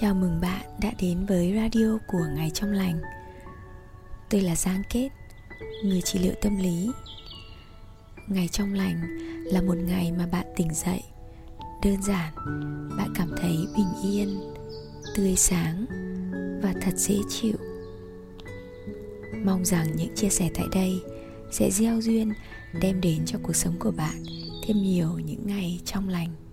Chào mừng bạn đã đến với radio của Ngày Trong Lành. Tôi là Giang Kết, người trị liệu tâm lý. Ngày Trong Lành là một ngày mà bạn tỉnh dậy. Đơn giản, bạn cảm thấy bình yên, tươi sáng và thật dễ chịu. Mong rằng những chia sẻ tại đây sẽ gieo duyên đem đến cho cuộc sống của bạn thêm nhiều những ngày trong lành.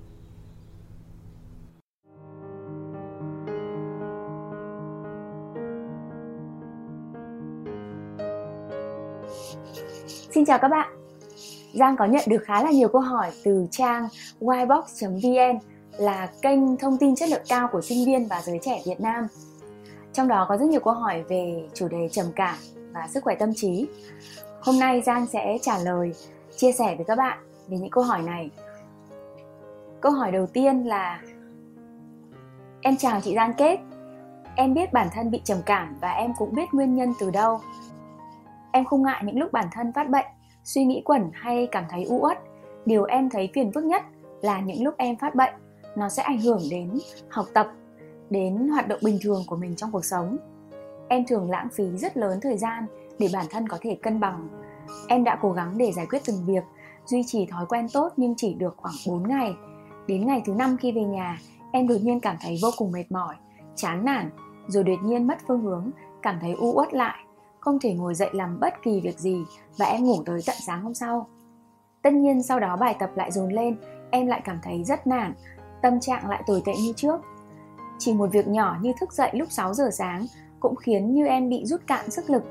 Xin chào các bạn Giang có nhận được khá là nhiều câu hỏi từ trang ybox.vn là kênh thông tin chất lượng cao của sinh viên và giới trẻ Việt Nam. Trong đó có rất nhiều câu hỏi về chủ đề trầm cảm và sức khỏe tâm trí. Hôm nay Giang sẽ trả lời, chia sẻ với các bạn về những câu hỏi này. Câu hỏi đầu tiên là Em chào chị Giang Kết Em biết bản thân bị trầm cảm và em cũng biết nguyên nhân từ đâu Em không ngại những lúc bản thân phát bệnh, suy nghĩ quẩn hay cảm thấy u uất. Điều em thấy phiền phức nhất là những lúc em phát bệnh, nó sẽ ảnh hưởng đến học tập, đến hoạt động bình thường của mình trong cuộc sống. Em thường lãng phí rất lớn thời gian để bản thân có thể cân bằng. Em đã cố gắng để giải quyết từng việc, duy trì thói quen tốt nhưng chỉ được khoảng 4 ngày. Đến ngày thứ năm khi về nhà, em đột nhiên cảm thấy vô cùng mệt mỏi, chán nản, rồi đột nhiên mất phương hướng, cảm thấy u uất lại không thể ngồi dậy làm bất kỳ việc gì và em ngủ tới tận sáng hôm sau. Tất nhiên sau đó bài tập lại dồn lên, em lại cảm thấy rất nản, tâm trạng lại tồi tệ như trước. Chỉ một việc nhỏ như thức dậy lúc 6 giờ sáng cũng khiến như em bị rút cạn sức lực.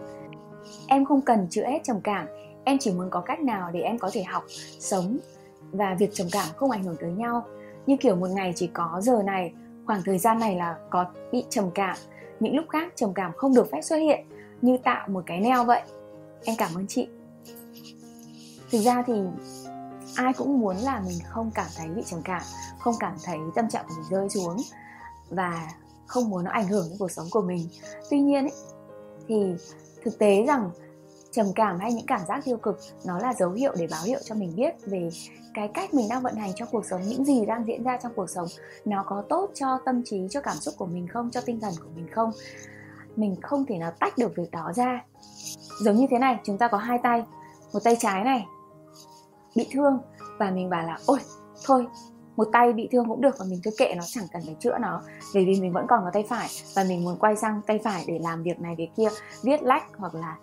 Em không cần chữa hết trầm cảm, em chỉ muốn có cách nào để em có thể học, sống và việc trầm cảm không ảnh hưởng tới nhau. Như kiểu một ngày chỉ có giờ này, khoảng thời gian này là có bị trầm cảm, những lúc khác trầm cảm không được phép xuất hiện như tạo một cái neo vậy. Em cảm ơn chị. Thực ra thì ai cũng muốn là mình không cảm thấy bị trầm cảm không cảm thấy tâm trạng của mình rơi xuống và không muốn nó ảnh hưởng đến cuộc sống của mình. Tuy nhiên ấy, thì thực tế rằng trầm cảm hay những cảm giác tiêu cực nó là dấu hiệu để báo hiệu cho mình biết về cái cách mình đang vận hành trong cuộc sống những gì đang diễn ra trong cuộc sống. Nó có tốt cho tâm trí cho cảm xúc của mình không cho tinh thần của mình không? Mình không thể nào tách được việc đó ra. Giống như thế này chúng ta có hai tay. Một tay trái này bị thương và mình bảo là ôi thôi một tay bị thương cũng được và mình cứ kệ nó chẳng cần phải chữa nó. Bởi vì mình vẫn còn có tay phải và mình muốn quay sang tay phải để làm việc này việc kia viết lách hoặc là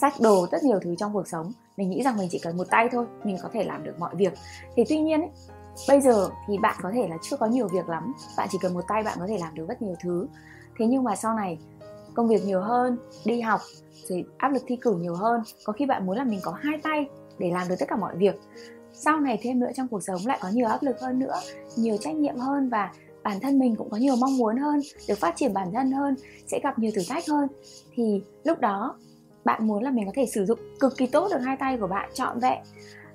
sách đồ rất nhiều thứ trong cuộc sống. Mình nghĩ rằng mình chỉ cần một tay thôi mình có thể làm được mọi việc. Thì tuy nhiên ấy, bây giờ thì bạn có thể là chưa có nhiều việc lắm. Bạn chỉ cần một tay bạn có thể làm được rất nhiều thứ. Thế nhưng mà sau này công việc nhiều hơn đi học rồi áp lực thi cử nhiều hơn. Có khi bạn muốn là mình có hai tay để làm được tất cả mọi việc. Sau này thêm nữa trong cuộc sống lại có nhiều áp lực hơn nữa nhiều trách nhiệm hơn và bản thân mình cũng có nhiều mong muốn hơn được phát triển bản thân hơn sẽ gặp nhiều thử thách hơn. Thì lúc đó bạn muốn là mình có thể sử dụng cực kỳ tốt được hai tay của bạn trọn vẹn.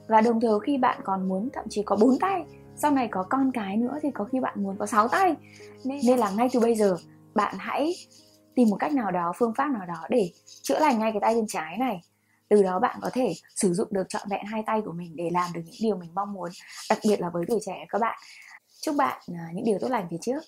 Và đồng thời khi bạn còn muốn thậm chí có bốn tay sau này có con cái nữa thì có khi bạn muốn có sáu tay. Nên, nên là ngay từ bây giờ bạn hãy tìm một cách nào đó, phương pháp nào đó để chữa lành ngay cái tay chân trái này. Từ đó bạn có thể sử dụng được trọn vẹn hai tay của mình để làm được những điều mình mong muốn, đặc biệt là với tuổi trẻ các bạn. Chúc bạn à, những điều tốt lành phía trước.